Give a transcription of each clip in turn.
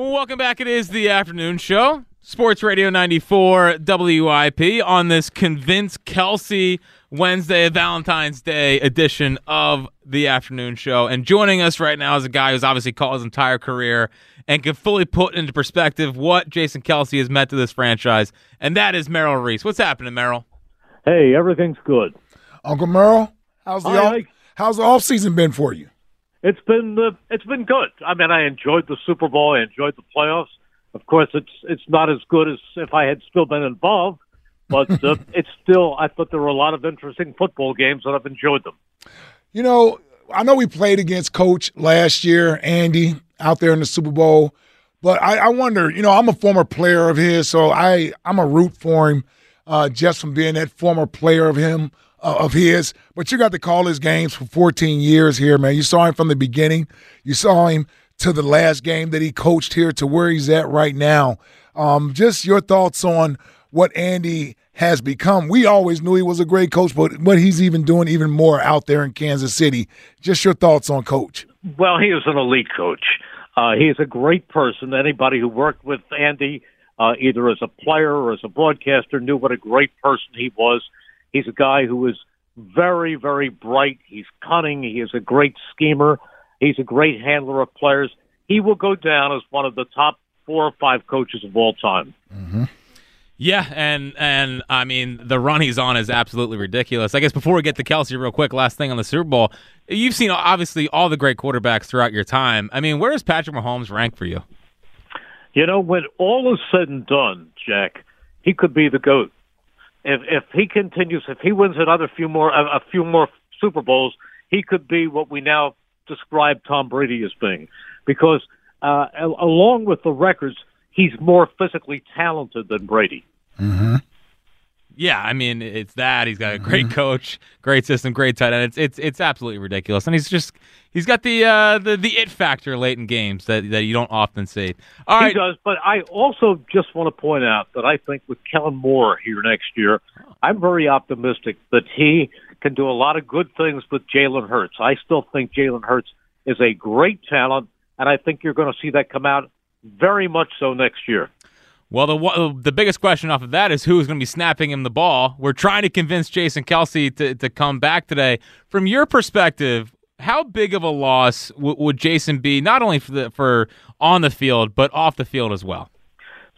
Well, welcome back. It is the afternoon show. Sports Radio 94 WIP on this Convince Kelce Wednesday, Valentine's Day edition of the afternoon show. And joining us right now is a guy who's obviously called his entire career and can fully put into perspective what Jason Kelce has meant to this franchise. And that is Merrill Reese. What's happening, Merrill? Hey, everything's good. Uncle Merrill, how's the Hi, off, how's the off season been for you? It's been uh, it's been good. I mean, I enjoyed the Super Bowl. I enjoyed the playoffs. Of course, it's it's not as good as if I had still been involved, but uh, it's still. I thought there were a lot of interesting football games, and I've enjoyed them. You know, I know we played against Coach last year, Andy, out there in the Super Bowl, but I, I wonder. You know, I'm a former player of his, so I I'm a root for him uh, just from being that former player of him uh, of his. But you got to call his games for 14 years here, man. You saw him from the beginning. You saw him to the last game that he coached here to where he's at right now. Um, just your thoughts on what Andy has become. We always knew he was a great coach, but what he's even doing even more out there in Kansas City. Just your thoughts on Coach. Well, he is an elite coach. Uh, he is a great person. Anybody who worked with Andy, uh, either as a player or as a broadcaster, knew what a great person he was. He's a guy who is very, very bright. He's cunning. He is a great schemer. He's a great handler of players. He will go down as one of the top four or five coaches of all time. Mm-hmm. Yeah, and and I mean the run he's on is absolutely ridiculous. I guess before we get to Kelce, real quick, last thing on the Super Bowl, you've seen obviously all the great quarterbacks throughout your time. I mean, where does Patrick Mahomes rank for you? You know, when all is said and done, Jack, he could be the goat. If if he continues, if he wins another few more a, a few more Super Bowls, he could be what we now describe Tom Brady as being, because uh, along with the records, he's more physically talented than Brady. Yeah, I mean it's that he's got a great coach, great system, great tight end. It's it's it's absolutely ridiculous, and he's just he's got the uh, the the it factor late in games that that you don't often see. All He does, but I also just want to point out that I think with Kellen Moore here next year, I'm very optimistic that he can do a lot of good things with Jalen Hurts. I still think Jalen Hurts is a great talent, and I think you're going to see that come out very much so next year. Well, the the biggest question off of that is who's going to be snapping him the ball. We're trying to convince Jason Kelce to, to come back today. From your perspective, how big of a loss w- would Jason be, not only for the, for on the field but off the field as well?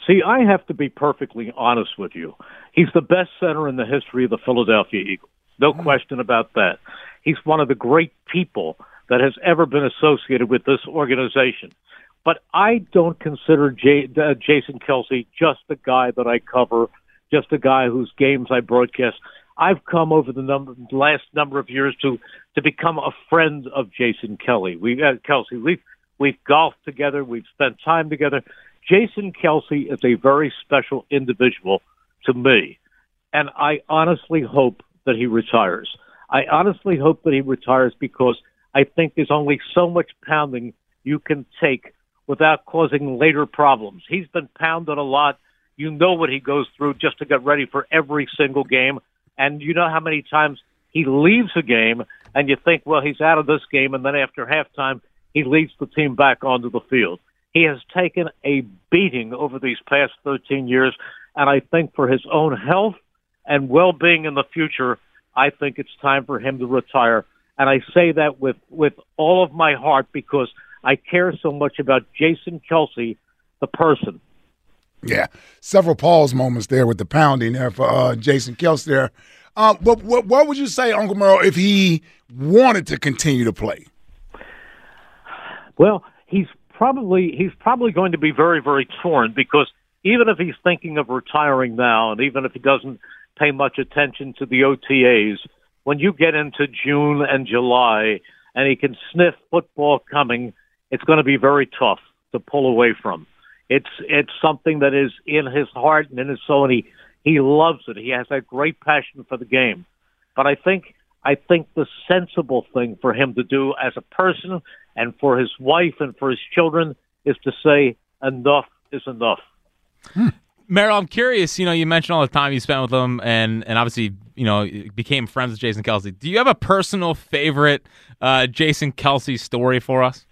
See, I have to be perfectly honest with you. He's the best center in the history of the Philadelphia Eagles. No mm-hmm. question about that. He's one of the great people that has ever been associated with this organization. But I don't consider J- uh, Jason Kelce just the guy that I cover, just the guy whose games I broadcast. I've come over the number, last number of years to to become a friend of Jason Kelly. We uh, Kelce. We've we've golfed together. We've spent time together. Jason Kelce is a very special individual to me, and I honestly hope that he retires. I honestly hope that he retires because I think there's only so much pounding you can take without causing later problems. He's been pounded a lot. You know what he goes through just to get ready for every single game. And you know how many times he leaves a game and you think, well, he's out of this game. And then after halftime, he leads the team back onto the field. He has taken a beating over these past 13 years. And I think for his own health and well-being in the future, I think it's time for him to retire. And I say that with, with all of my heart because I care so much about Jason Kelce, the person. Yeah, several pause moments there with the pounding there for uh, Jason Kelce there. Uh, but what, what would you say, Uncle Merrill, if he wanted to continue to play? Well, he's probably he's probably going to be very very torn because even if he's thinking of retiring now, and even if he doesn't pay much attention to the OTAs, when you get into June and July and he can sniff football coming, it's going to be very tough to pull away from. It's it's something that is in his heart and in his soul, and he he loves it. He has a great passion for the game. But I think I think the sensible thing for him to do as a person and for his wife and for his children is to say enough is enough. Merrill, I'm curious. You know, you mentioned all the time you spent with him, and and obviously, you know, became friends with Jason Kelce. Do you have a personal favorite uh, Jason Kelce story for us?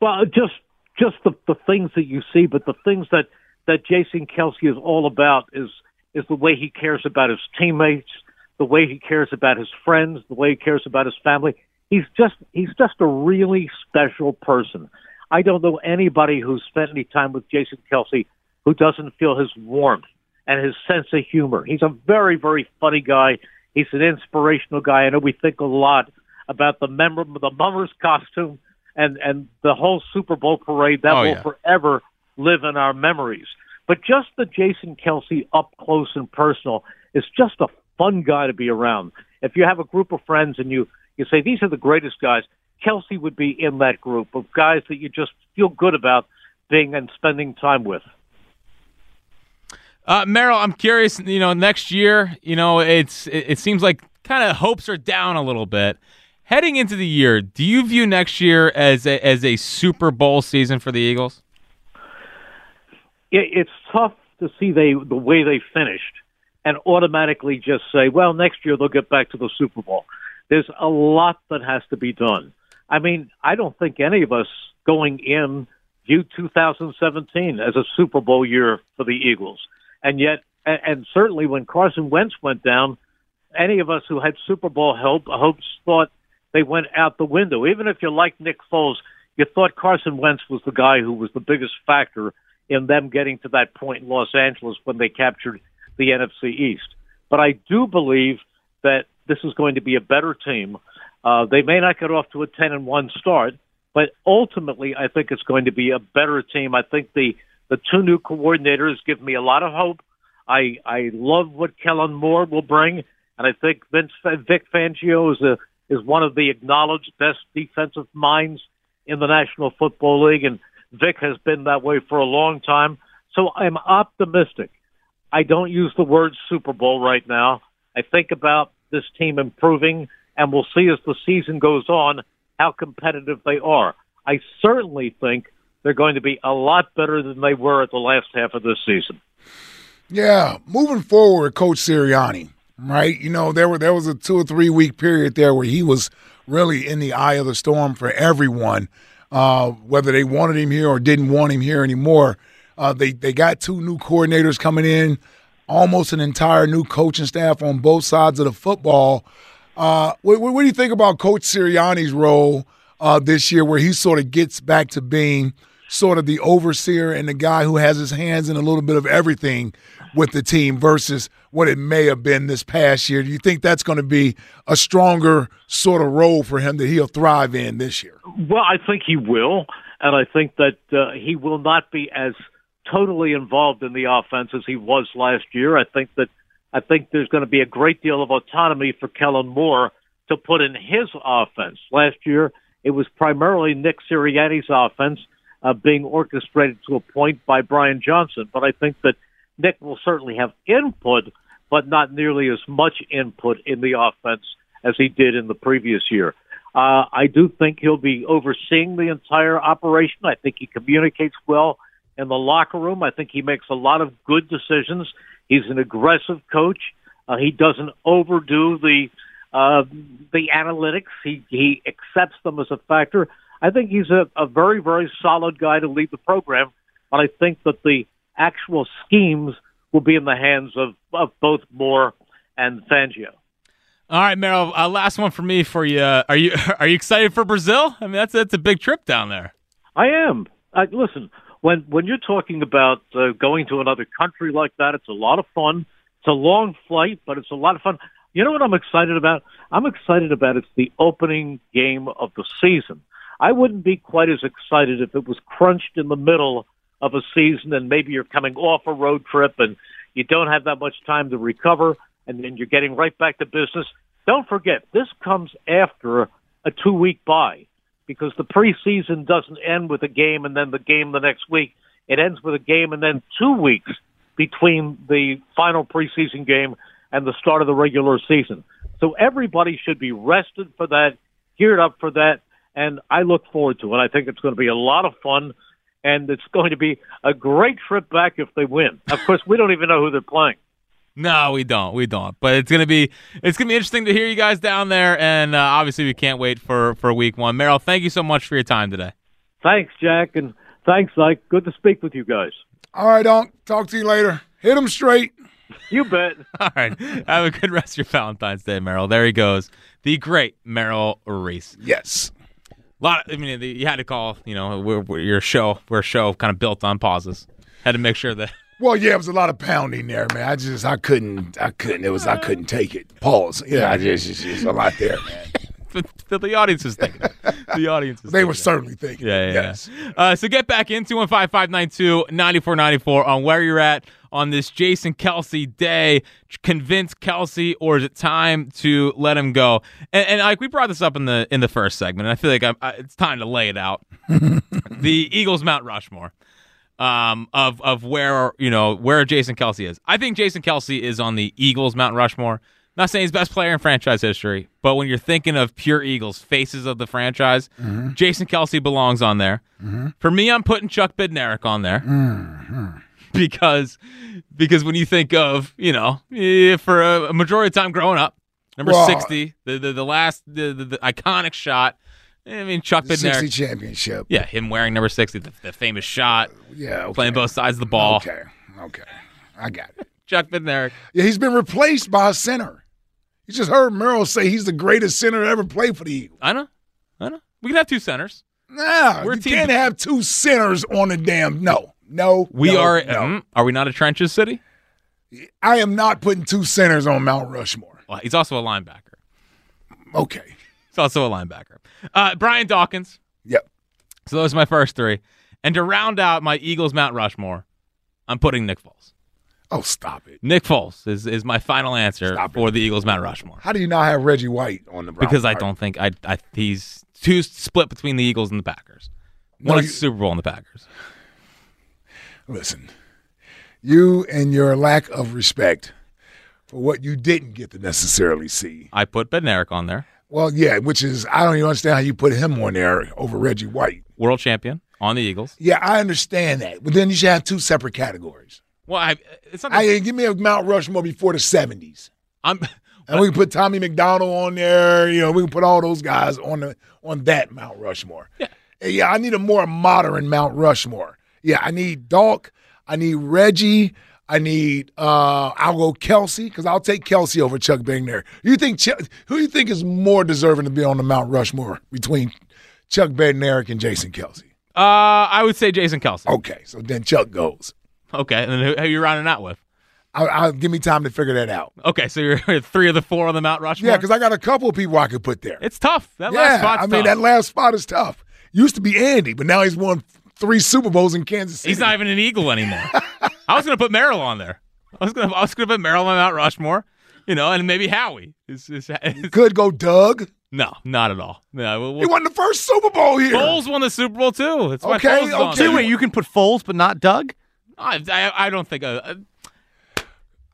Well, just just the the things that you see, but the things that that Jason Kelce is all about is is the way he cares about his teammates, the way he cares about his friends, the way he cares about his family. He's just he's just a really special person. I don't know anybody who's spent any time with Jason Kelce who doesn't feel his warmth and his sense of humor. He's a very, very funny guy. He's an inspirational guy. I know we think a lot about the memorable the mummers costume and and the whole Super Bowl parade that Oh, will yeah. forever live in our memories. But just the Jason Kelce up close and personal is just a fun guy to be around. If you have a group of friends and you you say these are the greatest guys, Kelce would be in that group of guys that you just feel good about being and spending time with. Uh, Merrill, I'm curious. You know, next year, you know, it's it, it seems like kind of hopes are down a little bit. Heading into the year, do you view next year as a, as a Super Bowl season for the Eagles? it, it's tough to see they the way they finished and automatically just say, well, next year they'll get back to the Super Bowl. There's a lot that has to be done. I mean, I don't think any of us going in viewed 2017 as a Super Bowl year for the Eagles, and yet, and certainly when Carson Wentz went down, any of us who had Super Bowl hope, hopes thought they went out the window. Even if you like Nick Foles, you thought Carson Wentz was the guy who was the biggest factor in them getting to that point in Los Angeles when they captured the NFC East. But I do believe that this is going to be a better team. Uh, they may not get off to a 10 and 1 start, but ultimately I think it's going to be a better team. I think the, the two new coordinators give me a lot of hope. I, I love what Kellen Moore will bring, and I think Vince, Vic Fangio is a, is one of the acknowledged best defensive minds in the National Football League, and Vic has been that way for a long time. So I'm optimistic. I don't use the word Super Bowl right now. I think about this team improving, and we'll see as the season goes on how competitive they are. I certainly think they're going to be a lot better than they were at the last half of this season. Yeah, moving forward, Coach Sirianni, right? You know, there were there was a two or three week period there where he was really in the eye of the storm for everyone, uh, whether they wanted him here or didn't want him here anymore. Uh, they they got two new coordinators coming in, almost an entire new coaching staff on both sides of the football. Uh, what, what do you think about Coach Sirianni's role uh, this year, where he sort of gets back to being sort of the overseer and the guy who has his hands in a little bit of everything with the team versus what it may have been this past year? Do you think that's going to be a stronger sort of role for him that he'll thrive in this year? Well, I think he will, and I think that uh, he will not be as totally involved in the offense as he was last year. I think that I think there's going to be a great deal of autonomy for Kellen Moore to put in his offense. Last year, it was primarily Nick Sirianni's offense uh, being orchestrated to a point by Brian Johnson. But I think that Nick will certainly have input, but not nearly as much input in the offense as he did in the previous year. Uh, I do think he'll be overseeing the entire operation. I think he communicates well in the locker room. I think he makes a lot of good decisions. He's an aggressive coach. Uh, he doesn't overdo the uh, the analytics. He he accepts them as a factor. I think he's a, a very very solid guy to lead the program. But I think that the actual schemes will be in the hands of, of both Moore and Fangio. All right, Merrill. Uh, last one for me for you. Are you are you excited for Brazil? I mean, that's that's a big trip down there. I am. I, listen, when when you're talking about uh, going to another country like that, it's a lot of fun. It's a long flight, but it's a lot of fun. You know what I'm excited about? I'm excited about it's the opening game of the season. I wouldn't be quite as excited if it was crunched in the middle of a season and maybe you're coming off a road trip and you don't have that much time to recover and then you're getting right back to business. Don't forget, this comes after a two week bye because the preseason doesn't end with a game and then the game the next week. It ends with a game and then two weeks between the final preseason game and the start of the regular season. So everybody should be rested for that, geared up for that, and I look forward to it. I think it's going to be a lot of fun, and it's going to be a great trip back if they win. Of course, we don't even know who they're playing. No, we don't. We don't. But it's gonna be it's gonna be interesting to hear you guys down there, and uh, obviously we can't wait for for week one. Merrill, thank you so much for your time today. Thanks, Jack, and Thanks, Mike. Good to speak with you guys. All right, Donk. Talk to you later. Hit them straight. You bet. All right. Have a good rest of your Valentine's Day, Merrill. There he goes. The great Merrill Reese. Yes. A lot. I mean, you had to call. You know, we're, we're your show. We're a show kind of built on pauses. Had to make sure that. Well, yeah, it was a lot of pounding there, man. I just, I couldn't, I couldn't. It was, I couldn't take it. Pause. Yeah, I just, it's just a lot there, man. the, the audience is thinking. The audience is. They were certainly thinking. Yeah, yeah. yes. yeah. Uh, so get back in 215 592 9494 on where you're at on this Jason Kelce day. Convince Kelce, or is it time to let him go? And, and like we brought this up in the in the first segment, and I feel like I, it's time to lay it out. the Eagles Mount Rushmore um, of of where you know where Jason Kelce is. I think Jason Kelce is on the Eagles Mount Rushmore. Not saying he's best player in franchise history, but when you're thinking of pure Eagles, faces of the franchise, Mm-hmm. Jason Kelce belongs on there. For me, I'm putting Chuck Bednarik on there Mm-hmm. Because because when you think of you know eh, for a, majority of time growing up, number sixty, the, the the last the, the, the iconic shot. I mean, Chuck The 60 championship. Yeah, him wearing number sixty, the, the famous shot, Yeah. Okay. playing both sides of the ball. Okay. Okay. I got it. Chuck Bednarik. Yeah, he's been replaced by a center. You just heard Merrill say he's the greatest center to ever play for the Eagles. I know, I know. We can have two centers. Nah, We're you can't have two centers on the damn. No, no. We no, are. No. mm, are we not a trenches city? I am not putting two centers on Mount Rushmore. Well, he's also a linebacker. Okay. He's also a linebacker. Uh, Brian Dawkins. Yep. So those are my first three. And to round out my Eagles Mount Rushmore, I'm putting Nick Foles. Oh, stop it. Nick Foles is, is my final answer Stop it. for the Eagles Mount Rushmore How do you not have Reggie White on the because I don't think I, I he's too split between the Eagles and the Packers. No, Won you- Super Bowl in the Packers. Listen, you and your lack of respect for what you didn't get to necessarily see. I put Bednarik on there, Well, yeah, which is I don't even understand how you put him on there over Reggie White. world champion on the Eagles. Yeah, I understand that, but then you should have two separate categories. Well, I, it's not. I give me a Mount Rushmore before the seventies, I'm. and we can put Tommy McDonald on there. You know, we can put all those guys on the on that Mount Rushmore. Yeah. yeah. I need a more modern Mount Rushmore. Yeah, I need Dawk. I need Reggie. I need. uh I'll go Kelce because I'll take Kelce over Chuck Bednarik. You think Ch- who you think is more deserving to be on the Mount Rushmore between Chuck Bednarik and Jason Kelce? Uh, I would say Jason Kelce. Okay, so then Chuck goes. Okay, and then who, who are you rounding out with? I'll, I'll give me time to figure that out. Okay, so you're three of the four on the Mount Rushmore. Yeah, because I got a couple of people I could put there. it's tough. That last yeah, spot's I mean tough. that last spot is tough. Used to be Andy, but now he's won three Super Bowls in Kansas City. He's not even an Eagle anymore. I was gonna put Merrill on there. I was gonna I was gonna put Merrill on Mount Rushmore, you know, and maybe Howie. Is, is, is- Could go Doug. no, not at all. No, we'll, He we'll, won the first Super Bowl here. Foles won the Super Bowl too. That's why Okay, Foles okay. Wait, you can put Foles but not Doug? I, I, I don't think a, a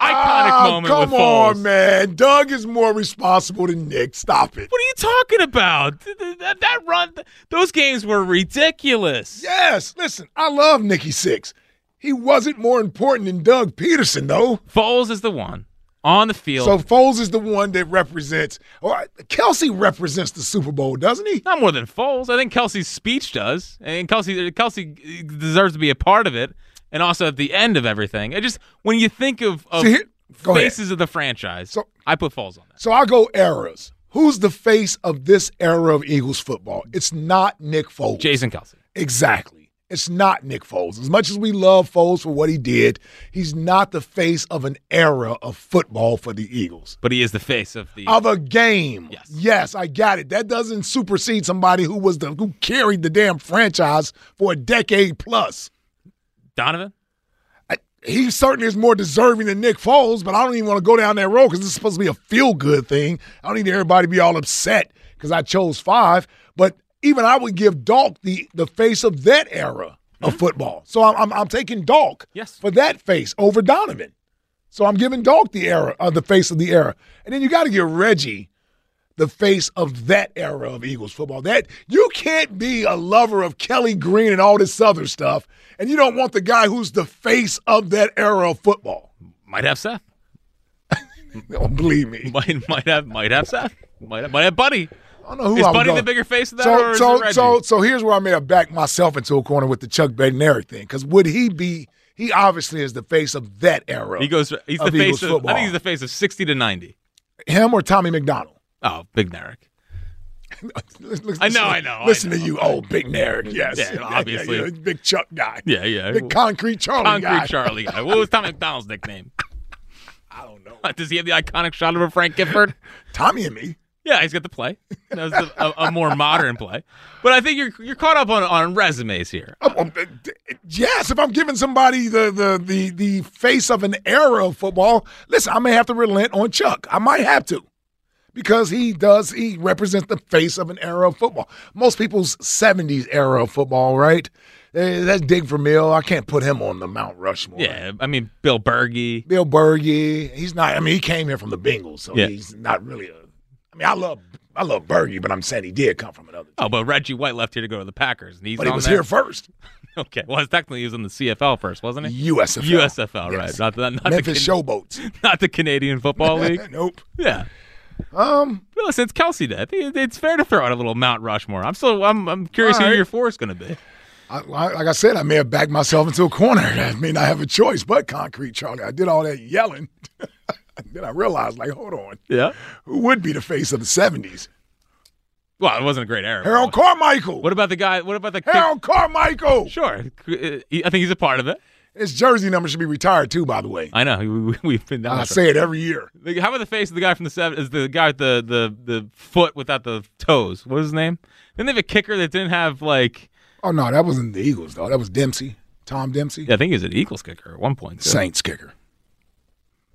iconic Ah, moment come with on, Foles. man. Doug is more responsible than Nick. Stop it. What are you talking about? Th- th- That, that run, those games were ridiculous. Yes, listen, I love Nicky Six. He wasn't more important than Doug Pederson, though. Foles is the one on the field. So Foles is the one that represents. Or Kelce represents the Super Bowl, doesn't he? Not more than Foles. I think Kelce's speech does, and Kelce Kelce deserves to be a part of it, and also at the end of everything. I just when you think of, of See, here- go ahead. faces of the franchise, So- I put Foles on that. So I go eras. Who's the face of this era of Eagles football? It's not Nick Foles. Jason Kelce. Exactly. It's not Nick Foles. As much as we love Foles for what he did, he's not the face of an era of football for the Eagles. But he is the face of the. Of a game. Yes. Yes, I got it. That doesn't supersede somebody who was the who carried the damn franchise for a decade plus. Donovan. I, he certainly is more deserving than Nick Foles, but I don't even want to go down that road because this is supposed to be a feel good thing. I don't need everybody to be all upset because I chose five. But even I would give Dawk the, the face of that era of football. So I'm, I'm, I'm taking Dawk Yes. for that face over Donovan. So I'm giving Dawk the era, uh, the face of the era. And then you got to give Reggie the face of that era of Eagles football. That you can't be a lover of Kelly Green and all this other stuff, and you don't want the guy who's the face of that era of football. Might have Seth. Don't believe me. Might might have might have Seth. Might have, might have Buddy. I don't know who Is I would Buddy go. the bigger face of that, so or so so so here's where I may have backed myself into a corner with the Chuck Bednarik thing. Because would he be? He obviously is the face of that era. he goes. He's the of face Eagles of. I think he's the face of sixty to ninety. Him or Tommy McDonald? Oh, Bednarik. Listen- I know, I know, I Listen know. to you, old big nerd. Yes, Yeah, obviously. you're a big Chuck guy. Yeah, yeah. big concrete Charlie Concrete guy. Charlie guy. What was Tommy McDonald's nickname? I don't know. Does he have the iconic shot of a Frank Gifford? Tommy and me. Yeah, he's got the play. That was the, a, a more modern play. But I think you're you're caught up on on resumes here. Oh, d- yes, if I'm giving somebody the, the the the face of an era of football, listen, I may have to relent on Chuck. I might have to. Because he does, he represents the face of an era of football. Most people's 70s era of football, right? Eh, That's Dick Vermeil. I can't put him on the Mount Rushmore. Yeah, I mean Bill Bergey. Bill Bergey, he's not. I mean, he came here from the Bengals, so Yeah. he's not really a. I mean, I love I love Bergey, but I'm saying he did come from another. Team. Oh, but Reggie White left here to go to the Packers, and he's but he was there. here first. Okay, well, technically he was in the CFL first, wasn't he? USFL. USFL, Yes. right? Not the not Memphis the, Can- Showboats. not the Canadian Football League. nope. Yeah. Um, it's Kelce. I it's fair to throw out a little Mount Rushmore. I'm still I'm I'm curious All who your four is going to be. I, I- like I said, I may have backed myself into a corner. I mean, I have a choice, but concrete Charlie. I did all that yelling. then I realized, like, hold on, Yeah. who would be the face of the '70s? Well, it wasn't a great era. Harold Carmichael. What about the guy? What about the kick- Harold Carmichael. Sure, I think he's a part of it. His jersey number should be retired too, by the way. I know we, we, we've been. I say it every year. How about the face of the guy from the seven? Is the guy with the the the foot without the toes? What was his name? Didn't they have a kicker that didn't have like? Oh no, that wasn't the Eagles though. That was Dempsey, Tom Dempsey, Yeah, I think he was an Eagles kicker at one point. too. Saints kicker.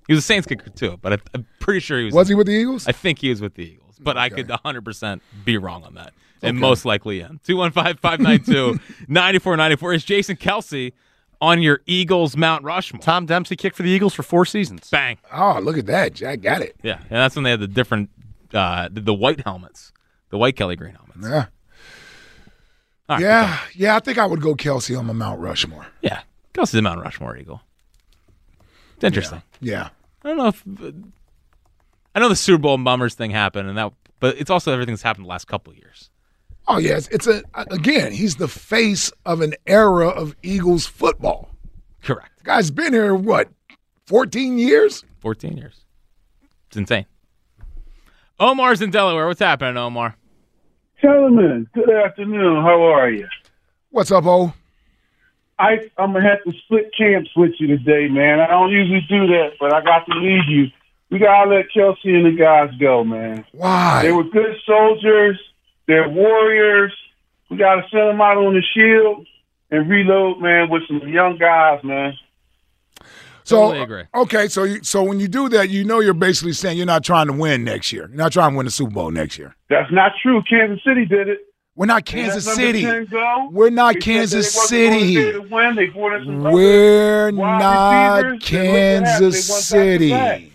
He was a Saints kicker too, but I, I'm pretty sure he was. Was he with the Eagles? I think he was with the Eagles, but I could 100 percent be wrong on that, and Okay. most likely am. 215-592-9494 is Jason Kelce on your Eagles Mount Rushmore. Tom Dempsey kicked for the Eagles for four seasons. Bang. Oh, look at that! Jack got it. Yeah, and that's when they had the different, uh, the, the white helmets, the white Kelly Green helmets. Yeah, All right, yeah, yeah. I think I would go Kelce on my Mount Rushmore. Yeah, Kelce's a Mount Rushmore Eagle. It's interesting. Yeah, I don't know if I know the Super Bowl mummers thing happened, and that, but it's also everything that's happened the last couple of years. Oh yes, it's a again. He's the face of an era of Eagles football. Correct. The guy's been here what, fourteen years? 14 years. It's insane. Omar's in Delaware. What's happening, Omar? Gentlemen, good afternoon. How are you? What's up, O? I, I'm gonna have to split camps with you today, man. I don't usually do that, but I got to leave you. We gotta let Kelce and the guys go, man. Why? They were good soldiers. They're warriors. We gotta send them out on the shield and reload, man, with some young guys, man. So Totally agree. okay, so you, so when you do that, you know you're basically saying you're not trying to win next year. You're not trying to win the Super Bowl next year. That's not true. Kansas City did it. We're not Kansas City. We're not They Kansas that they wasn't City. gonna be able to win. They brought in some other We're not receivers. They looked at that. They Kansas City.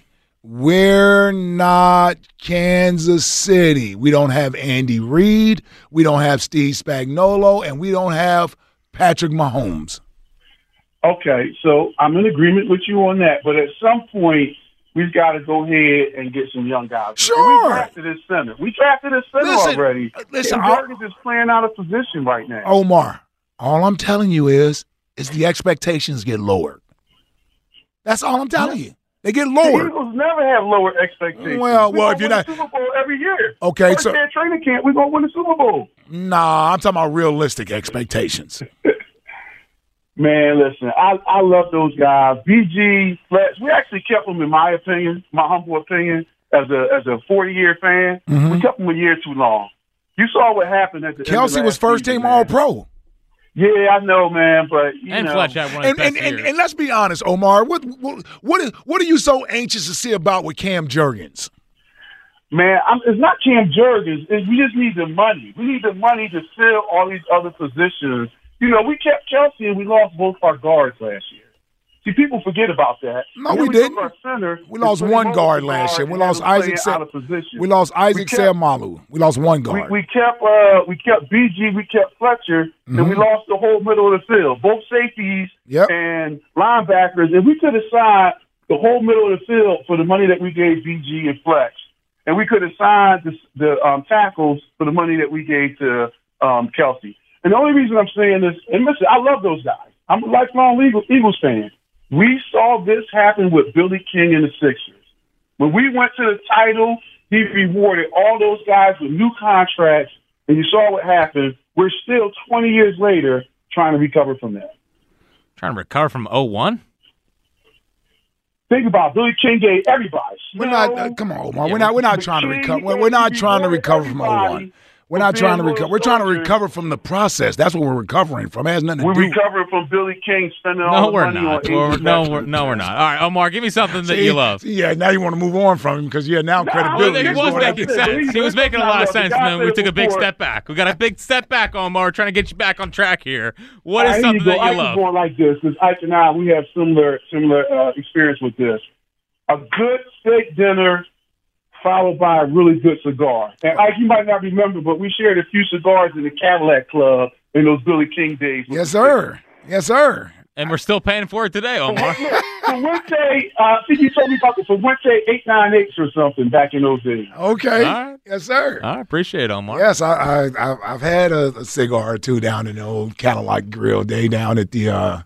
We're not Kansas City. We don't have Andy Reid. We don't have Steve Spagnuolo, and we don't have Patrick Mahomes. Okay, so I'm in agreement with you on that, but at some point we've got to go ahead and get some young guys. Sure. we drafted this center. We drafted this center Listen, already. Uh, listen, Tim I- Jurgens is playing out of position right now. Omar, all I'm telling you is, is the expectations get lowered. That's all I'm telling you. They get the. Eagles never have lower expectations. Well, we well, if you're win not- Super Bowl every year. Okay, First so day training camp, we're gonna win the Super Bowl. nah, I'm talking about realistic expectations. Man, listen, I I love those guys. BG, Fletch, we actually kept them, in my opinion, my humble opinion, as a as a 40 year fan. Mm-hmm. We kept them a year too long. You saw what happened at the Kelce was first season, team man. All Pro. Yeah, I know, man, but you And know, Fletch had one of his And, and, best and, years. and let's be honest, Omar. What what what, is, what are you so anxious to see about with Cam Jurgens? man, I'm, it's not Cam Jurgens. We just need the money. We need the money to fill all these other positions. You know, we kept Chelsea and we lost both our guards last year. See, people forget about that. No, And we didn't. Center We lost one guard last year. We lost Isaac. Sa- of position. we lost Isaac We kept-. We lost one guard. we kept uh, we kept BG, we kept Fletcher, and we lost the whole middle of the field, both safeties Mm-hmm. Yep. and linebackers. And we could have signed the whole middle of the field for the money that we gave BG and Fletch. and we could have signed the, the um, tackles for the money that we gave to um, Kelce. And the only reason I'm saying this, and listen, I love those guys. I'm a lifelong Eagles fan. We saw this happen with Billy King and the Sixers. When we went to the title, he rewarded all those guys with new contracts, and you saw what happened. We're still 20 years later trying to recover from that. Trying to recover from 01? Think about it. Billy King gave everybody. We're not. Uh, come on, Omar. we're not. We're not trying to recover. We're, we're not trying to recover from 01. We're not trying to recover. We're trying to recover from the process. That's what we're recovering from. It has nothing to We're do. recovering from Billy King spending all No, the we're money not. on We're, Asian no, we're, no, we're not. All right, Omar, give me something that you love. Yeah, now you want to move on from him because you yeah, now No, credibility. Well, he was going what I making sense. He was making a lot of sense, and then we took a big step back. We got a big step back, Omar. Trying to get you back on track here. What is All right, something that go. you I love? was going like this because Ike and I we have similar similar uh, experience with this. A good steak dinner followed by a really good cigar. And Ike, you might not remember, but we shared a few cigars in the Cadillac Club in those Billy King days. Yes, sir. Yes, sir. And we're still paying for it today, Omar. Fuente, uh, I think you told me about the Fuente 898s or something back in those days. Okay. All right. Yes, sir. I appreciate it, Omar. Yes, I, I I've, I've had a, a cigar or two down in the old Cadillac Grill day down at the. uh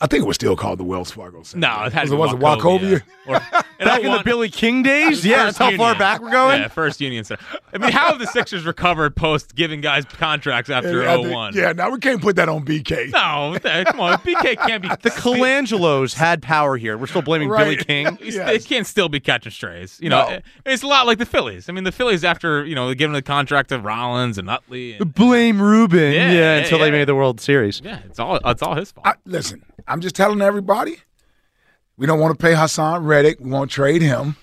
I think it was still called the Wells Fargo. Center. No, it had was to it, was it Wachovia? Or, Back I in the Billy King days? Yeah, that's First how far back we're going? Yeah, first Union Center. I mean, how have the Sixers recovered post giving guys contracts after Yeah, I think- 01? Yeah, now we can't put that on BK. No, come on. BK can't be. The Colangelos had power here. We're still blaming Right. Billy King. Yes. They can't still be catching strays. You know, No. it's a lot like the Phillies. I mean, the Phillies after you know giving the contract to Rollins and Utley. And, Blame Ruben. Yeah, Yeah, yeah, until yeah. they made the World Series. yeah, it's all it's all his fault. I, listen, I'm just telling everybody, we don't want to pay Haason Reddick. We won't trade him.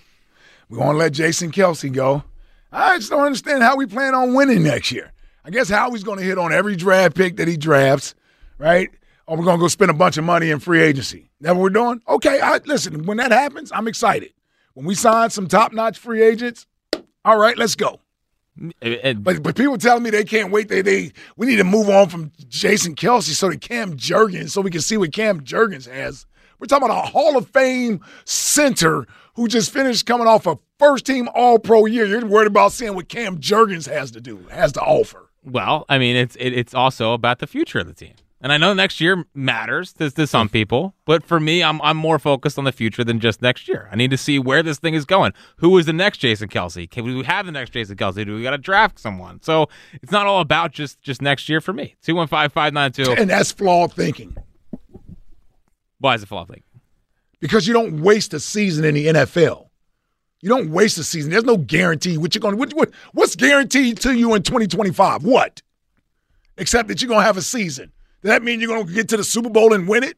We won't let Jason Kelce go. I just don't understand how we plan on winning next year. I guess Howie's going to hit on every draft pick that he drafts, right? Or we're going to go spend a bunch of money in free agency. That what we're doing? Okay, I, listen, when that happens, I'm excited. When we sign some top-notch free agents, all right, let's go. But but people telling me they can't wait. They they we need to move on from Jason Kelce so that Cam Jurgens so we can see what Cam Jurgens has. We're talking about a Hall of Fame center who just finished coming off a first team All Pro year. You're worried about seeing what Cam Jurgens has to do, has to offer. well, I mean, it's it, it's also about the future of the team. And I know next year matters to, to some people, but for me, I'm I'm more focused on the future than just next year. I need to see where this thing is going. Who is the next Jason Kelce? Can we have the next Jason Kelce? Do we got to draft someone? So it's not all about just just next year for me. Two one five five nine two. And that's flawed thinking Why is it flopping? because you don't waste a season in the NFL. You don't waste a season. There's no guarantee what you're going. What, what, what's guaranteed to you in 2025? What? Except that you're going to have a season. Does that mean you're going to get to the Super Bowl and win it?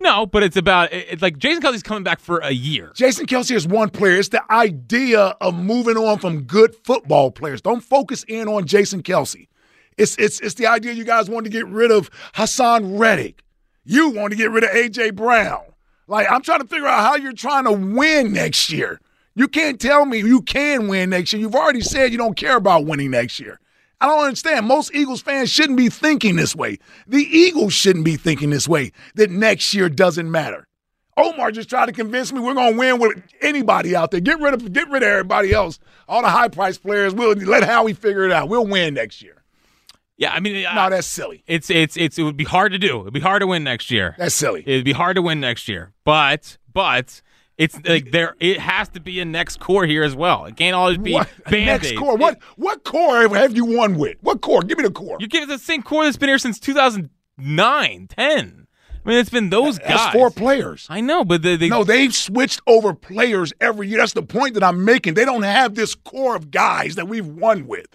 No, but it's about it's like Jason Kelce's coming back for a year. Jason Kelce is one player. It's the idea of moving on from good football players. Don't focus in on Jason Kelce. It's it's it's the idea you guys want to get rid of Haason Reddick. You want to get rid of AJ Brown. Like I'm trying to figure out how you're trying to win next year. You can't tell me you can win next year. You've already said you don't care about winning next year. I don't understand. Most Eagles fans shouldn't be thinking this way. The Eagles shouldn't be thinking this way that next year doesn't matter. Omar just tried to convince me we're gonna win with anybody out there. Get rid of get rid of everybody else. All the high priced players. We'll let Howie figure it out. We'll win next year. Yeah, I mean, No, I- that's silly. it's it's it's it would be hard to do. It'd be hard to win next year. That's silly. It'd be hard to win next year. But but it's like there it has to be a next core here as well. It can't always be What next core? What what core have you won with? What core? Give me the core. you give it the same core that's been here since 2009, 10. I mean, it's been those guys. That's four players. I know, but the, the No, they've switched over players every year. That's the point that I'm making. They don't have this core of guys that we've won with.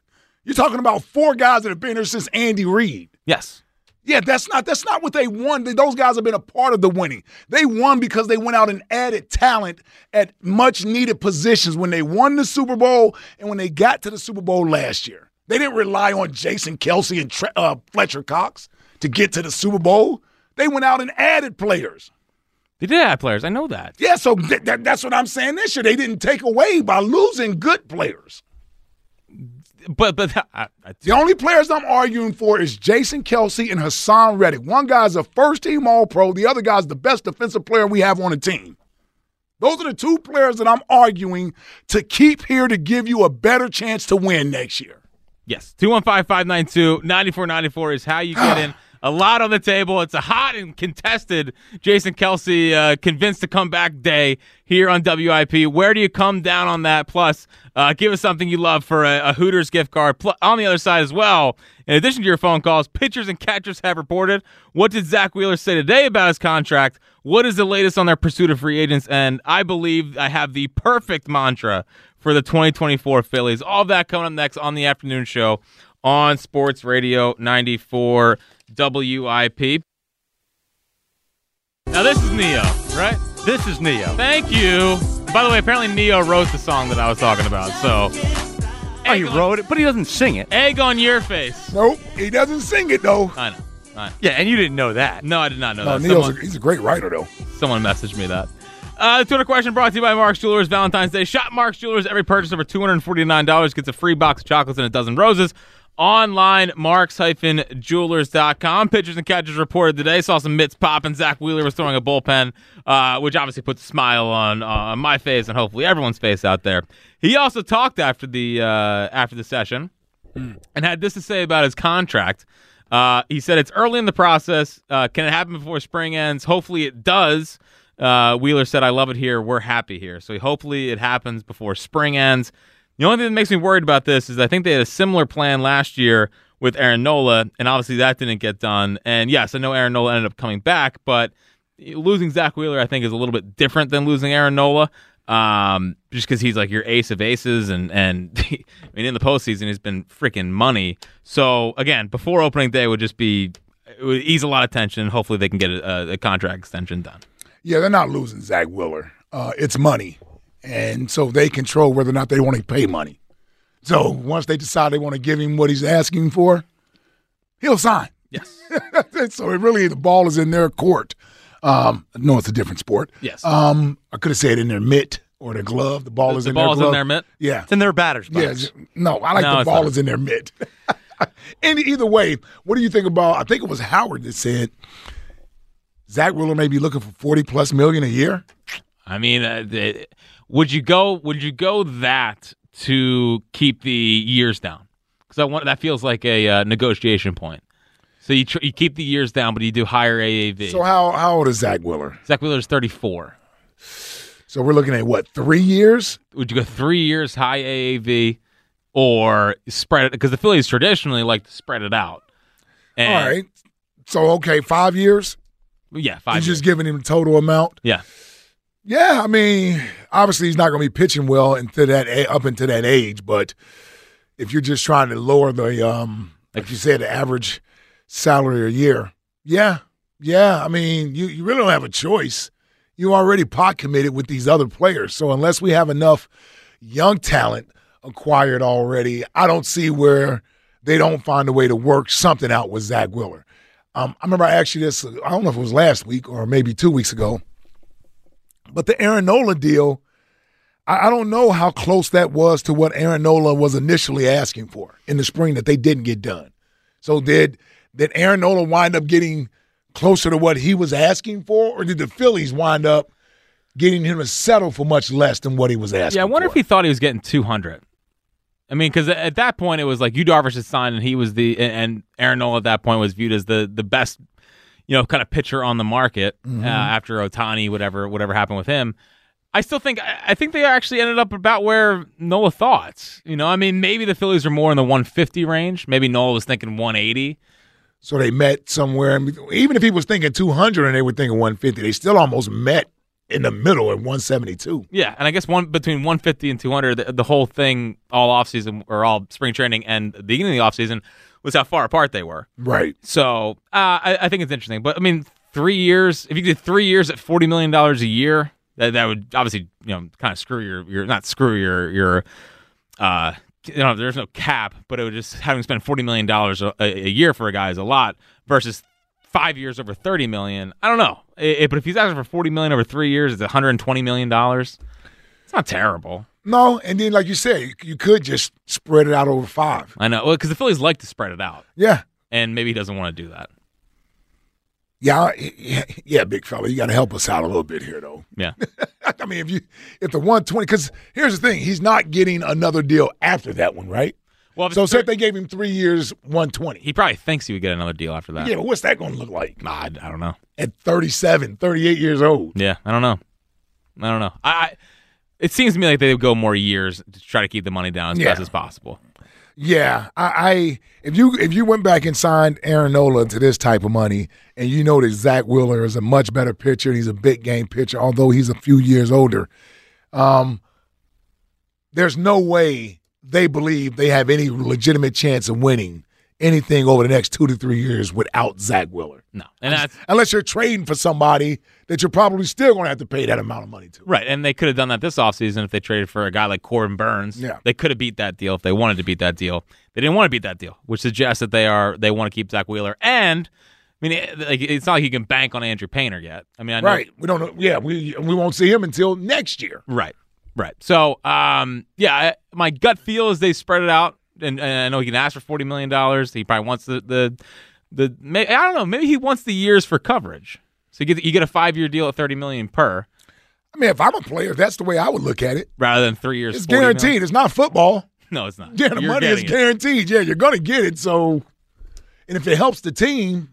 You're talking about four guys that have been here since Andy Reid. yes. Yeah, that's not that's not what they won. Those guys have been a part of the winning. They won because they went out and added talent at much needed positions when they won the Super Bowl and when they got to the Super Bowl last year. They didn't rely on Jason Kelce and Tre- uh, Fletcher Cox to get to the Super Bowl. They went out and added players. They did add players. I know that. Yeah, so th- th- that's what I'm saying this year. They didn't take away by losing good players. But but I, I, The only players I'm arguing for is Jason Kelce and Haason Reddick. One guy's a first team All Pro, the other guy's the best defensive player we have on the team. Those are the two players that I'm arguing to keep here to give you a better chance to win next year. Yes. 215 592 9494 is how you get in. A lot on the table. It's a hot and contested Jason Kelce uh, convinced to come back day here on WIP. Where do you come down on that? Plus, uh, give us something you love for a, a Hooters gift card. Plus, on the other side as well, in addition to your phone calls, pitchers and catchers have reported. What did Zach Wheeler say today about his contract? What is the latest on their pursuit of free agents? And I believe I have the perfect mantra for the 2024 Phillies. All that coming up next on the afternoon show on Sports Radio 94 WIP. Now, this is Neo, right? This is Neo. Thank you. By the way, apparently Neo wrote the song that I was talking about. So, Oh, he wrote it, but he doesn't sing it. egg on your face. Nope, he doesn't sing it though. I know. I know. Yeah, and you didn't know that. No, I did not know No, that. Neil's Someone, a, he's a great writer though. someone messaged me that. Uh, the Twitter question brought to you by Mark's Jewelers. Valentine's Day. Shop Mark's Jewelers. Every purchase over $249 gets a free box of chocolates and a dozen roses. Online, marks-jewelers.com. Pitchers and catchers reported today. Saw some mitts popping. Zach Wheeler was throwing a bullpen, uh, which obviously puts a smile on uh, my face and hopefully everyone's face out there. He also talked after the uh, after the session and had this to say about his contract. Uh, he said it's early in the process. Uh, can it happen before spring ends? Hopefully it does. Uh, Wheeler said, I love it here. We're happy here. So hopefully it happens before spring ends. The only thing that makes me worried about this is I think they had a similar plan last year with Aaron Nola, and obviously that didn't get done. And yes, I know Aaron Nola ended up coming back, but losing Zach Wheeler, I think, is a little bit different than losing Aaron Nola. Um, just because he's like your ace of aces, and and I mean in the postseason he's been freaking money. So again, before opening day would just be it would ease a lot of tension. Hopefully they can get a, a contract extension done. Yeah, they're not losing Zach Wheeler. Uh, it's money, and so they control whether or not they want to pay money. So once they decide they want to give him what he's asking for, he'll sign. Yes, so it really the ball is in their court. Um, no, it's a different sport. yes. Um, I could have said in their mitt or their glove. The ball is the in ball's their in glove. their mitt. Yeah, It's in their batter's box. yeah. No, I like No, the ball not. is in their mitt. and either way, what do you think about? I think it was Howard that said Zach Wheeler may be looking for forty plus million a year. I mean, uh, the, would you go? Would you go that to keep the years down? Because I want that feels like a uh, negotiation point. So you tr- you keep the years down, but you do higher AAV. So how how old is Zach Wheeler? Zach Wheeler's thirty four. So we're looking at what three years? Would you go three years high AAV, or spread it? Because the Phillies traditionally like to spread it out. And, All right. So okay, five years. Yeah, five. He's years. just giving him total amount. yeah. Yeah, I mean, obviously he's not going to be pitching well into that up into that age, but if you're just trying to lower the um, like you said, the average salary a year, yeah, yeah. I mean, you you really don't have a choice. You already pot committed with these other players, so unless we have enough young talent acquired already, I don't see where they don't find a way to work something out with Zach Wheeler. Um, I remember I asked you this. I don't know if it was last week or maybe two weeks ago. But the Aaron Nola deal, I, I don't know how close that was to what Aaron Nola was initially asking for in the spring that they didn't get done. So mm-hmm. did did Aaron Nola wind up getting closer to what he was asking for, or did the Phillies wind up getting him to settle for much less than what he was asking? Yeah, I wonder for? if he thought he was getting 200. I mean, because at that point it was like you Darvish had signed, and he was the and Aaron Nola at that point was viewed as the the best, you know, kind of pitcher on the market Mm-hmm. uh, after Ohtani, whatever whatever happened with him. I still think I think they actually ended up about where Nola thought. You know, I mean, maybe the Phillies are more in the 150 range. Maybe Nola was thinking 180. So they met somewhere. Even if he was thinking 200 and they were thinking 150, they still almost met in the middle at 172. Yeah, and I guess one between 150 and 200, the, the whole thing, all offseason or all spring training and the beginning of the offseason was how far apart they were. Right. So uh, I, I think it's interesting. But I mean, three years. If you did three years at forty million dollars a year, that that would obviously you know kind of screw your your not screw your your uh you know there's no cap, but it would just having spent forty million dollars a, a year for a guy is a lot versus five years over thirty million. I don't know, It- it- but if he's asking for forty million over three years, it's one hundred and twenty million dollars. It's not terrible. No, and then like you said, you, could just spread it out over five. I know well, because the Phillies like to spread it out, Yeah. and maybe he doesn't want to do that. Yeah, yeah, yeah, big fella, you got to help us out a little bit here, though. Yeah. I mean, if you if the 120, because here's the thing, he's not getting another deal after that one, right? Well, So say if they gave him three years, 120. he probably thinks he would get another deal after that. Yeah, but what's that going to look like Nah, I, I don't know. at 37, 38 years old? Yeah, I don't know. I don't know. I, I it seems to me like they would go more years to try to keep the money down as Yeah. best as possible. Yeah, I, I if you if you went back and signed Aaron Nola to this type of money, and you know that Zach Wheeler is a much better pitcher, and he's a big game pitcher, although he's a few years older. Um, there's no way they believe they have any legitimate chance of winning anything over the next two to three years without Zach Wheeler, No, and that's unless you're trading for somebody that you're probably still going to have to pay that amount of money to. right. And they could have done that this offseason if they traded for a guy like Corbin Burnes. Yeah. they could have beat that deal if they wanted to beat that deal. They didn't want to beat that deal, which suggests that they are they want to keep Zach Wheeler. And I mean, it, like, it's not like you can bank on Andrew Painter yet. I mean, I know, Right? We don't know. Yeah, we we won't see him until next year. Right. Right. So, um, yeah, I, my gut feel is they spread it out, and, and I know he can ask for forty million dollars. He probably wants the the the. May, I don't know. Maybe he wants the years for coverage. So you get you get a five year deal at thirty million per, I mean, if I'm a player, that's the way I would look at it. rather than three years. It's 40 million. guaranteed. It's not football. No, it's not. Yeah, the You're money is getting it. guaranteed. Yeah, you're going to get it. So, and if it helps the team,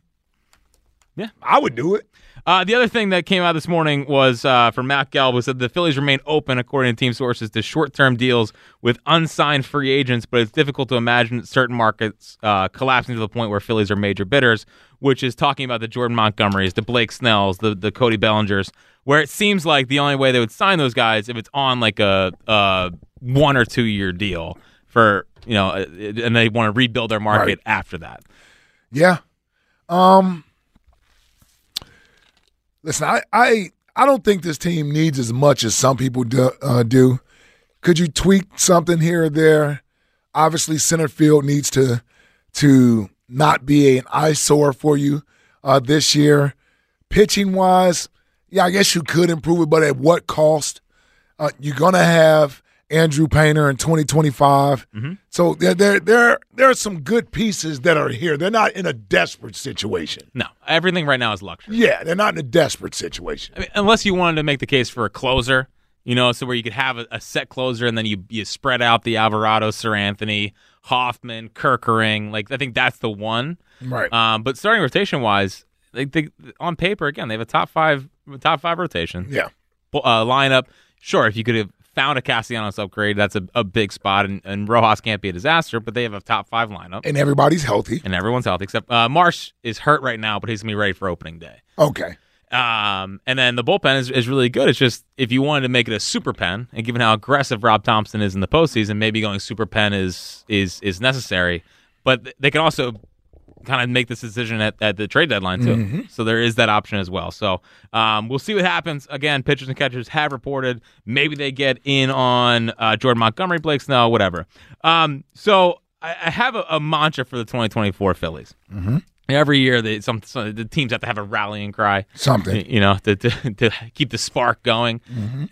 Yeah. I would do it. Uh, the other thing that came out this morning was uh, from Matt Gelb, who said the Phillies remain open, according to team sources, to short-term deals with unsigned free agents, but it's difficult to imagine certain markets uh, collapsing to the point where Phillies are major bidders, which is talking about the Jordan Montgomerys, the Blake Snells, the the Cody Bellingers, where it seems like the only way they would sign those guys if it's on like a, a one or two year deal for you know, uh, and they want to rebuild their market Right. after that. Yeah. Um. Listen, I I I don't think this team needs as much as some people do. Uh, do. Could you tweak something here or there? Obviously, center field needs to to not be an eyesore for you uh, this year. Pitching wise, yeah, I guess you could improve it, but at what cost? Uh, you're gonna have Andrew Painter in 2025. So there, there, there, there are some good pieces that are here. They're not in a desperate situation. No, everything right now is luxury. Yeah, they're not in a desperate situation. I mean, unless you wanted to make the case for a closer, you know, so where you could have a, a set closer and then you you spread out the Alvarado, Seranthony, Hoffman, Kerkering. Like I think that's the one. Right. Um, but starting rotation wise, they, they, on paper again they have a top five top five rotation yeah. uh, lineup. Sure, if you could have found a Castellanos upgrade, that's a, a big spot, and, and Rojas can't be a disaster. But they have a top five lineup, And everybody's healthy. and everyone's healthy except uh, Marsh is hurt right now, but he's gonna be ready for opening day. Okay. Um, and then the bullpen is, is really good. It's just if you wanted to make it a super pen, and given how aggressive Rob Thomson is in the postseason, maybe going super pen is is is necessary. But they can also kind of make this decision at, at the trade deadline too. So there is that option as well. So um, we'll see what happens. Again, pitchers and catchers have reported maybe they get in on uh, Jordan Montgomery, Blake Snell, whatever. Um, so I, I have a, a mantra for the 2024 Phillies. Every year, they, some, some the teams have to have a rallying cry Something. you know, to, to, to keep the spark going.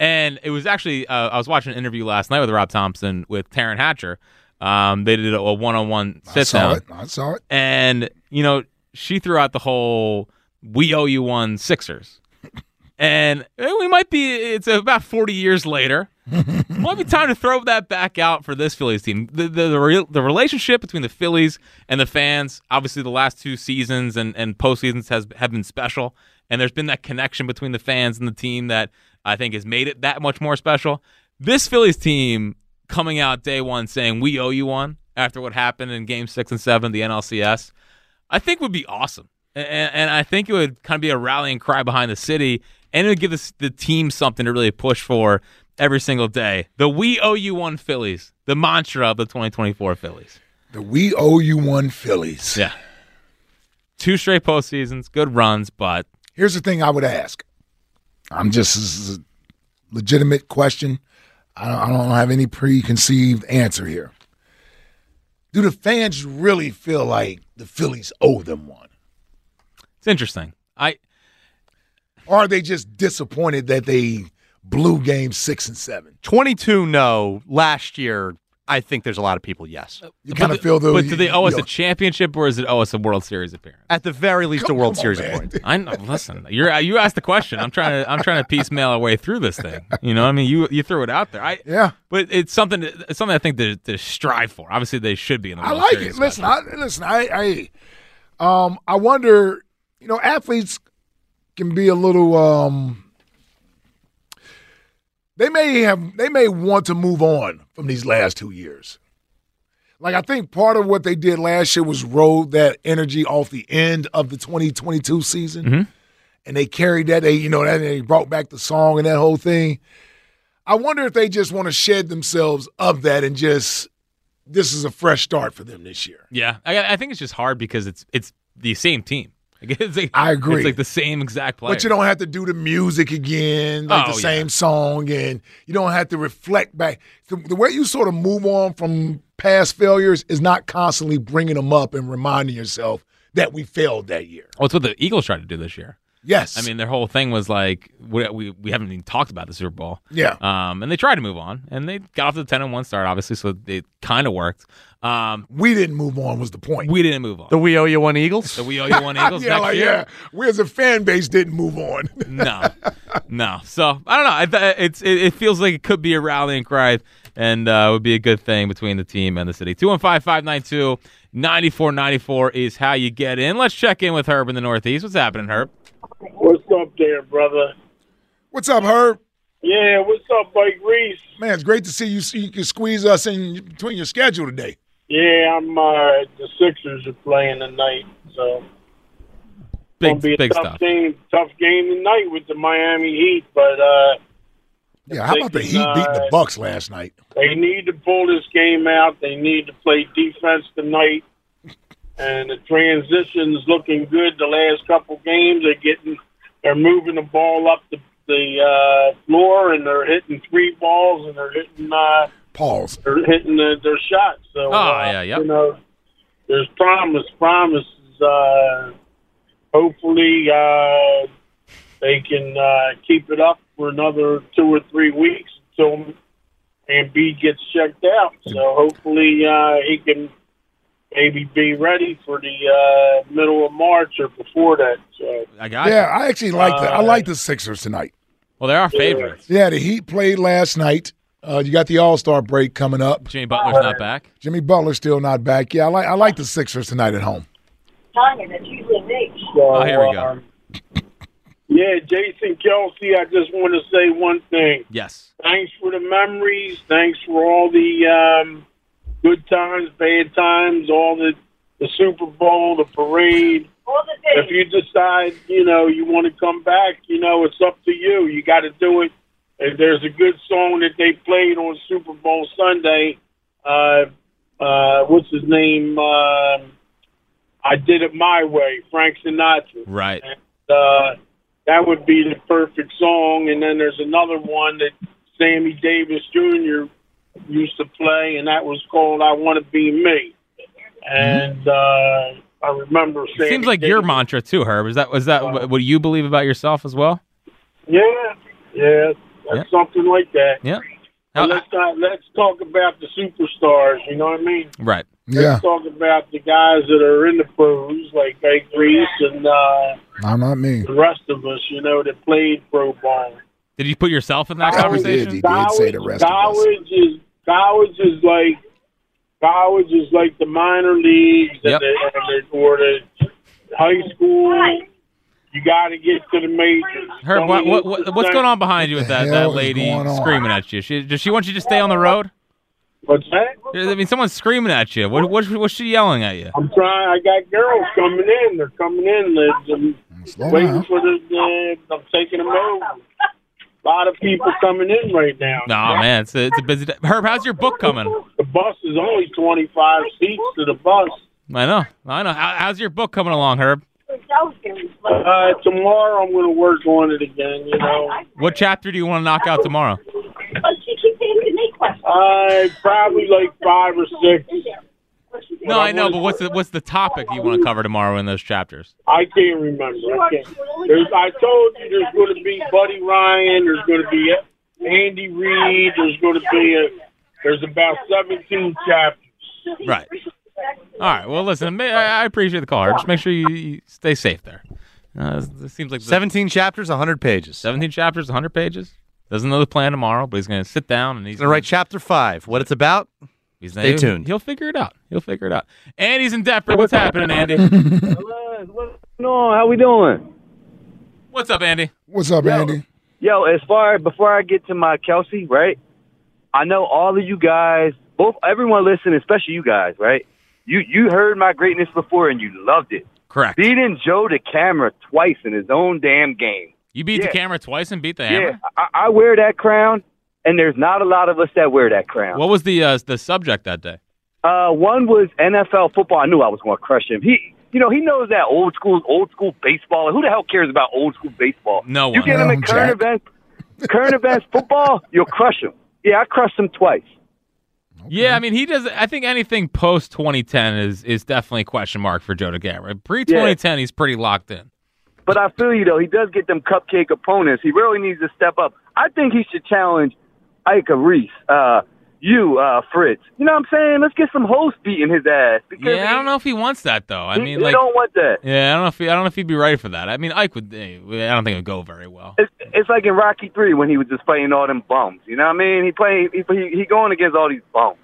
And it was actually, uh, I was watching an interview last night with Rob Thomson with Taryn Hatcher. Um, they did a one on one I sit saw down. it. I saw it. And, you know, she threw out the whole, we owe you one Sixers. and eh, we might be, it's about 40 years later. might be time to throw that back out for this Phillies team. The the the, real, the relationship between the Phillies and the fans, obviously, the last two seasons and and postseasons has have been special, and there's been that connection between the fans and the team that I think has made it that much more special. This Phillies team coming out day one saying we owe you one after what happened in Game Six and Seven, the NLCS, I think would be awesome, and, and I think it would kind of be a rallying cry behind the city, and it would give this, the team something to really push for every single day. The "We Owe You One" Phillies, the mantra of the 2024 Phillies. The We Owe You One Phillies. Yeah, two straight postseasons, good runs, but Here's the thing I would ask. I'm just this is a legitimate question. I don't, I don't have any preconceived answer here. Do the fans really feel like the Phillies owe them one? it's interesting. I Or are they just disappointed that they blew game six and seven? 22 no. Last year, I think there's a lot of people. Yes, You kind of feel the. But do they owe us you a championship or is it owe us a World Series appearance? at the very least, Come- a World on, Series man. appointment. I know. Listen, you're you asked the question. I'm trying to I'm trying to piecemeal our way through this thing. You know, I mean, you you threw it out there. I Yeah. but it's something it's something I think to, to strive for. Obviously, they should be in the. I like Series, it. Listen, but- I, listen. I, I, um, I wonder. You know, athletes can be a little. Um, they may have. They may want to move on from these last two years. Like I think part of what they did last year was rode that energy off the end of the 2022 season, Mhm. and they carried that. They, you know, that they brought back the song and that whole thing. I wonder if they just want to shed themselves of that and just this is a fresh start for them this year. yeah, I, I think it's just hard because it's it's the same team. Like, it's like, I agree. It's like the same exact player. But you don't have to do the music again, like Oh, the yeah. same song, and you don't have to reflect back. The, the way you sort of move on from past failures is not constantly bringing them up and reminding yourself that we failed that year. Well, it's what the Eagles tried to do this year. Yes, I mean, their whole thing was like we we, we haven't even talked about the Super Bowl. yeah. Um, and they tried to move on, and they got off to the ten and one start, obviously, so it kind of worked. Um, we didn't move on was the point. we didn't move on. The we owe you one Eagles. The we owe you one Eagles yeah, next like, year. yeah. We as a fan base didn't move on. No, no. So I don't know. I it's it, it feels like it could be a rallying cry, and uh, would be a good thing between the team and the city. Two one five five nine two. 9494 is how you get in. Let's check in with Herb in the Northeast. What's happening, Herb? What's up there, brother? What's up, Herb? Yeah, what's up, Ike Reese? Man, it's great to see you. You can squeeze us in between your schedule today. Yeah, I'm. Uh, the Sixers are playing tonight, so Big, gonna be a big tough stuff. game. Tough game tonight with the Miami Heat, but uh, Yeah, how about the Thinking, Heat beating the uh, Bucks last night? they need to pull this game out. They need to play defense tonight, and the transition's looking good. The last couple games, they're getting, they're moving the ball up the the uh, floor, and they're hitting three balls, and they're hitting. Uh, Pause. they're hitting the, their shots. So, Oh, uh, yeah, yep. you know, there's promise. Promise. Uh, hopefully, uh, they can uh, keep it up for another two or three weeks until Embiid gets checked out. So hopefully, uh, he can maybe be ready for the uh, middle of March or before that. So, I got Yeah, you. I actually like the I Uh, like the Sixers tonight. Well, they're our favorites. Yeah, the Heat played last night. Uh, you got the All Star break coming up. Jimmy Butler's not back. Jimmy Butler's still not back. Yeah, I like I like the Sixers tonight at home. Tanya, that's usually me. so Oh, here we go. um, yeah, Jason Kelce. I just want to say one thing. Yes. thanks for the memories. Thanks for all the um, good times, bad times, all the the Super Bowl, the parade. All the If you decide, you know, you want to come back, you know, it's up to you. You got to do it. And there's a good song that they played on Super Bowl Sunday. Uh, uh, what's his name? Um I did it my way, Frank Sinatra Right. uh, that would be the perfect song. And then there's another one that Sammy Davis Jr. used to play, and that was called "I Want to Be Me." And uh, I remember It seems like your mantra too, Herb. Is that was that what, what you believe about yourself as well? Yeah, yeah, Yeah. something like that. Yeah. But How- let's not let's talk about the superstars. You know what I mean? right. Yeah, Let's talk about the guys that are in the pros, like Ike Reese and uh, no, not me. the rest of us. You know that played pro ball. Did you put yourself in that conversation? he did. did say the rest of us. college is college is like college is like the minor leagues Yep. and, the, and the, or the high school. You got to get to the majors. Herb, what, what, what, what's going on behind you with that, that lady screaming at you? She, does she want you to stay on the road? What's that? I mean, someone's screaming at you. What, what, what's she yelling at you? I'm trying. I got girls coming in. They're coming in. They're, they're waiting down. for the. Uh, I'm taking them over. A lot of people coming in right now. No, man, it's a, it's a busy day. Herb, how's your book coming? The bus is only 25 seats to the bus. I know, I know. How, how's your book coming along, Herb? Uh, tomorrow I'm going to work on it again. You know. What chapter do you want to knock out tomorrow? But she keeps asking me questions. Uh, probably like five or six. No, I know, but what's the what's the topic you want to cover tomorrow in those chapters? I can't remember. I can't. I told you there's going to be Buddy Ryan. There's going to be Andy Reid. There's going to be a There's about 17 chapters. Right. All right. Well, listen. I I appreciate the call. Just make sure you, you stay safe there. Uh, it seems like the 17 chapters, 100 pages. 17 chapters, 100 pages. Doesn't know the plan tomorrow, but he's going to sit down and he's He's going to write chapter 5. What it's about? He's Stay he'll- tuned. He'll figure it out. He'll figure it out. Andy's in Deptford. What's happening, Andy? What's going on? How we doing? What's up, Andy? What's up, Andy? Yo, as far before I get to my Kelce, right? I know all of you guys, both everyone listening, especially you guys, right? You you heard my greatness before and you loved it. Correct. Beating Joe DeCamara twice in his own damn game. You beat DeCamara twice and beat the Yeah, hammer. I, I wear that crown, and there's not a lot of us that wear that crown. What was the uh, the subject that day? Uh, one was NFL football. I knew I was going to crush him. He, you know, he knows that old school, old school baseball. Who the hell cares about old school baseball? No one. You one. get him No, in current Jack. events, current events football, you'll crush him. Yeah, I crushed him twice. Yeah, I mean, he does. I think anything post 2010 is is definitely a question mark for Joe DeCamara. Pre 2010, he's pretty locked in. But I feel you though. He does get them cupcake opponents. He really needs to step up. I think he should challenge Ike Reese, uh, you, uh, Fritz. You know what I'm saying? Let's get some hosts beating his ass. Because Yeah, I don't know if he wants that though. I he- mean, he like, don't want that. yeah, I don't know if he, I don't know if he'd be ready for that. I mean, Ike would. eh, I don't think it would go very well. It's, it's like in Rocky Three when he was just fighting all them bums. You know what I mean? He playing he, he he going against all these bums.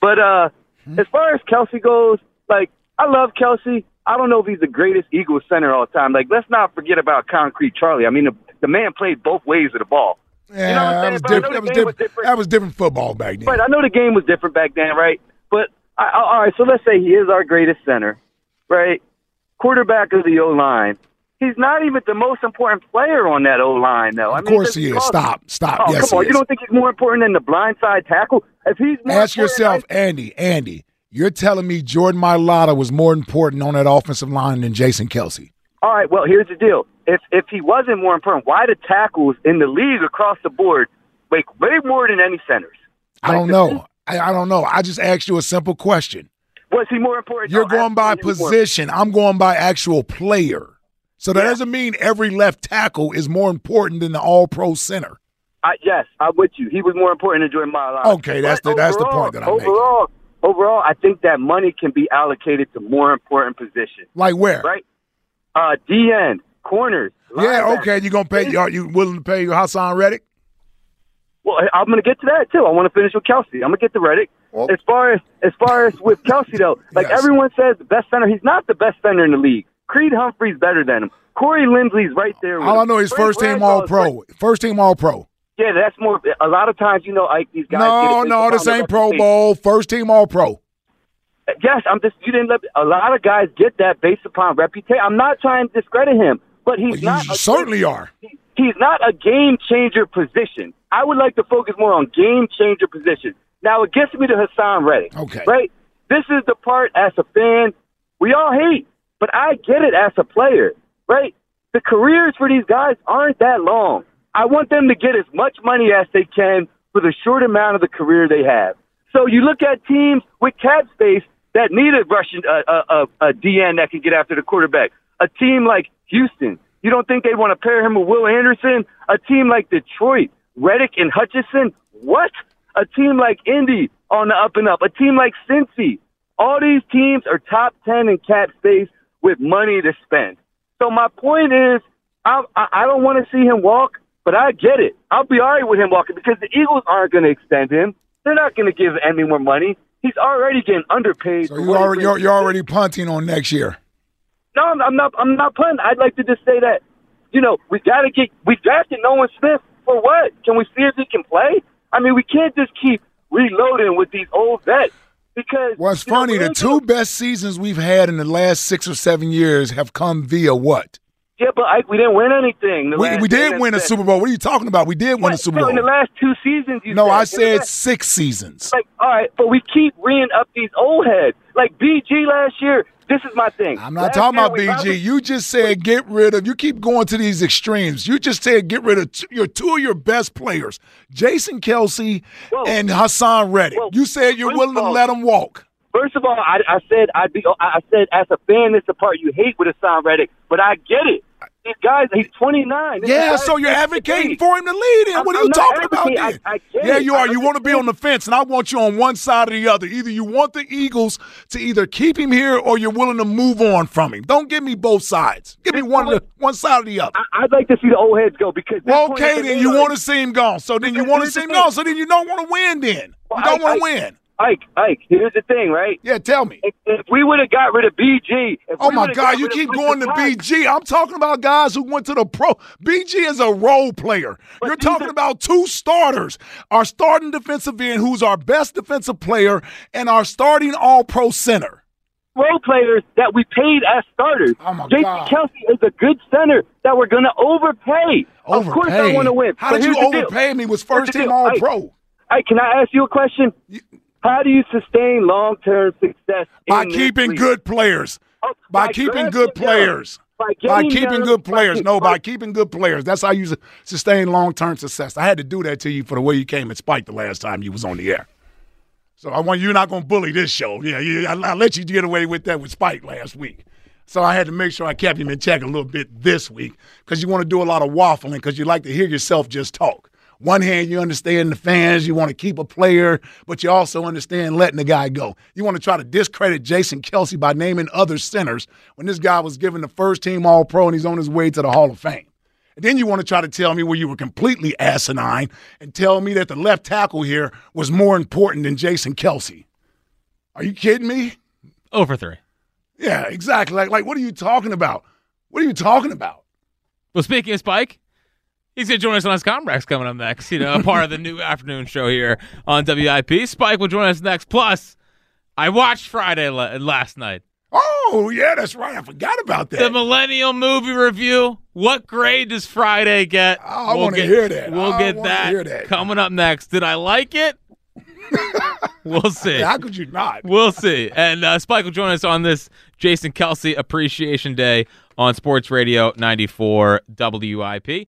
But uh, as far as Kelce goes, like I love Kelce. I don't know if he's the greatest Eagles center all time. Like let's not forget about Concrete Charlie. I mean, the, the man played both ways of the ball. Yeah, You know that was different. That was game was different. That was different football back then. Right. I know the game was different back then, right? But I, I, all right. So let's say he is our greatest center, right? Quarterback of the O line. He's not even the most important player on that O line, though. I Of mean, course he is. cost- Stop. Stop. Oh, yes, come on. You don't think he's more important than the blindside tackle? If he's more Ask yourself, Andy, Andy, you're telling me Jordan Mailata was more important on that offensive line than Jason Kelce. all right. Well, here's the deal. If if he wasn't more important, why the tackles in the league across the board make way more than any centers? I don't know. I, I don't know. I just asked you a simple question. Was he more important? You're No, going by absolutely he was more- position. I'm going by actual player. So that doesn't mean every left tackle is more important than the all pro center. I, yes, I'm with you. He was more important than Jordan Mailata. Okay, that's But the- that's the point that I'm making. overall, Overall, I think that money can be allocated to more important positions. Like where? Right? Uh, D end, corners. Yeah, okay. You're gonna pay? Are you willing to pay your Haason Reddick? Well, I'm going to get to that too. I want to finish with Kelce. I'm going to get to Reddick. Well- as far as as far as with Kelce though, like Yes. everyone says, the best center. He's not the best center in the league. Creed Humphrey's better than him. Corey Linsley's right there. With All I know is first team All is Pro. First team All Pro. Yeah, that's more. A lot of times, you know, like these guys. No, get no, this ain't Pro reputation. Bowl. First team All Pro. Yes, I'm just. You didn't let a lot of guys get that based upon reputation. I'm not trying to discredit him, but he's You not. a- certainly are. he's not a game changer position. I would like to focus more on game changer position. Now it gets me to Haason Reddick. Okay. Right? This is the part as a fan we all hate, but I get it as a player. Right? The careers for these guys aren't that long. I want them to get as much money as they can for the short amount of the career they have. So you look at teams with cap space that need a Russian uh, uh, uh, a DN that can get after the quarterback. A team like Houston, you don't think they want to pair him with Will Anderson? A team like Detroit, Reddick and Hutchinson, what? A team like Indy on the up and up. A team like Cincy. All these teams are top ten in cap space with money to spend. So my point is, I I, don't want to see him walk, but I get it. I'll be all right with him walking because the Eagles aren't going to extend him. They're not going to give any more money. He's already getting underpaid. So you what he already you're, you're already punting on next year. No, I'm, not. I'm not putting. I'd like to just say that, you know, we got to get. We drafted Nolan Smith for what? Can we see if he can play? I mean, we can't just keep reloading with these old vets because. Well, it's you know, funny. The two best seasons we've had in the last six or seven years have come via what? Yeah, but Ike, we didn't win anything. We, we did win a Super Bowl. What are you talking about? We did win a? Super No, In the last two seasons, you No, said. I said last- six seasons. Like, all right, but we keep reeing up these old heads. Like BG last year. This is my thing. I'm not Last talking about BG. probably- You just said get rid of. You keep going to these extremes. You just said get rid of t- your two of your best players, Jason Kelce Whoa. and Haason Reddick. Whoa. You said you're willing to let them walk. First of all, I, I said I'd be. I said as a fan, it's the part you hate with Haason Reddick, but I get it. These guys, he's 29. This Yeah, so you're advocating for him to lead in. I'm- What are I'm you talking about then? I- I yeah, you are. You want to be on the fence, and I want you on one side or the other. Either you want the Eagles to either keep him here or you're willing to move on from him. Don't give me both sides. Give me one, the, one side or the other. I, I'd like to see the old heads go because. Well, okay, then you like- want to see him gone. So then you want to see him gone. So then you don't want to win. Then Well, you don't want to win. Ike, Ike, here's the thing, right? Yeah, tell me. If, if we would have got rid of BG, if Oh my God, you keep going to BG. I'm talking about guys who went to the pro. BG is a role player. You're talking are- about two starters. Our starting defensive end, who's our best defensive player, and our starting all pro center. role players that we paid as starters. Oh, my Jason God. Kelce is a good center that we're going to overpay. Of course, I want to win. How did you deal. overpay me? Was first team all pro. Hey, can I ask you a question? How do you sustain long term success By keeping league? good players. Oh, By keeping good players. By, By keeping them, good players. by- No, by keeping good players. That's how you sustain long term success. I had to do that to you for the way you came and spiked the last time you was on the air. So I want you're not going to bully this show. Yeah, yeah. I, I let you get away with that with Spike last week. So I had to make sure I kept him in check a little bit this week because you want to do a lot of waffling because you like to hear yourself just talk. One hand, you understand the fans, you want to keep a player, but you also understand letting the guy go. You want to try to discredit Jason Kelce by naming other centers when this guy was given the first team All Pro and he's on his way to the Hall of Fame. And then you want to try to tell me where you were completely asinine and tell me that the left tackle here was more important than Jason Kelce. Are you kidding me? Over three. Yeah, exactly. Like, like, what are you talking about? What are you talking about? Well, speaking of Spike, he's going to join us on his Comrex coming up next. You know, a part of the new afternoon show here on WIP. Spike will join us next. Plus, I watched Friday la- last night. Oh, yeah, that's right. I forgot about that. The. Millennial Movie Review. What grade does Friday get? I We'll wanna get- hear that. We'll I get that, that. coming up next. Did I like it? we'll see. How could you not? We'll see. And uh, Spike will join us on this Jason Kelce Appreciation Day on Sports Radio 94 WIP.